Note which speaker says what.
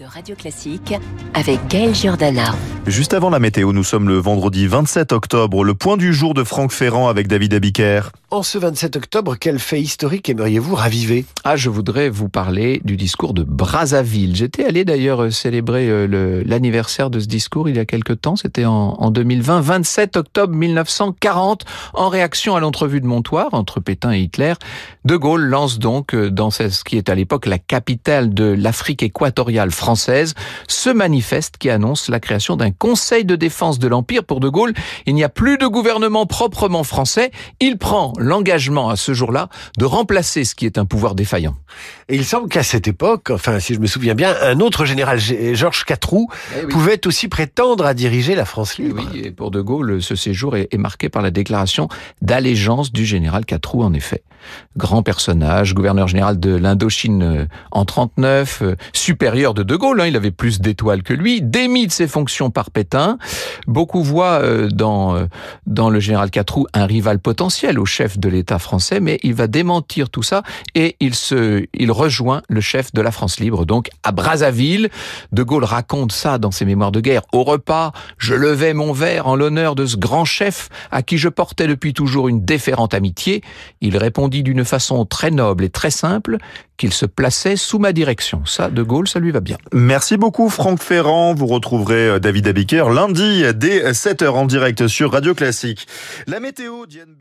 Speaker 1: de Radio Classique avec Gaël Giordana.
Speaker 2: Juste avant la météo, nous sommes le vendredi 27 octobre, le point du jour de Franck Ferrand avec David Abiker.
Speaker 3: En ce 27 octobre, quel fait historique aimeriez-vous raviver?
Speaker 4: Ah, je voudrais vous parler du discours de Brazzaville. J'étais allé d'ailleurs euh, célébrer euh, l'anniversaire de ce discours il y a quelque temps, c'était en, en 2020, 27 octobre 1940, en réaction à l'entrevue de Montoire entre Pétain et Hitler. De Gaulle lance donc euh, dans ce qui est à l'époque la capitale de l'Afrique équatoriale française ce manifeste qui annonce la création d'un conseil de défense de l'Empire pour De Gaulle. Il n'y a plus de gouvernement proprement français. Il prend l'engagement à ce jour-là de remplacer ce qui est un pouvoir défaillant.
Speaker 3: Et il semble qu'à cette époque, enfin si je me souviens bien, un autre général, Georges Catroux,
Speaker 4: Eh oui.
Speaker 3: pouvait aussi prétendre à diriger la France libre.
Speaker 4: Oui, et pour De Gaulle, ce séjour est, marqué par la déclaration d'allégeance du général Catroux, en effet. Grand personnage, gouverneur général de l'Indochine euh, en 39, euh, supérieur de De Gaulle, hein, il avait plus d'étoiles que lui, démis de ses fonctions par Pétain. Beaucoup voient euh, dans, dans le général Catroux un rival potentiel au chef de l'État français, mais il va démentir tout ça et il se, il rejoint le chef de la France libre, donc à Brazzaville. De Gaulle raconte ça dans ses mémoires de guerre. Au repas, je levais mon verre en l'honneur de ce grand chef à qui je portais depuis toujours une déférente amitié. Il répondit d'une façon très noble et très simple qu'il se plaçait sous ma direction. Ça, De Gaulle, ça lui va bien.
Speaker 2: Merci beaucoup Franck Ferrand. Vous retrouverez euh, David Abiker lundi dès 7h en direct sur Radio Classique. La météo, Diane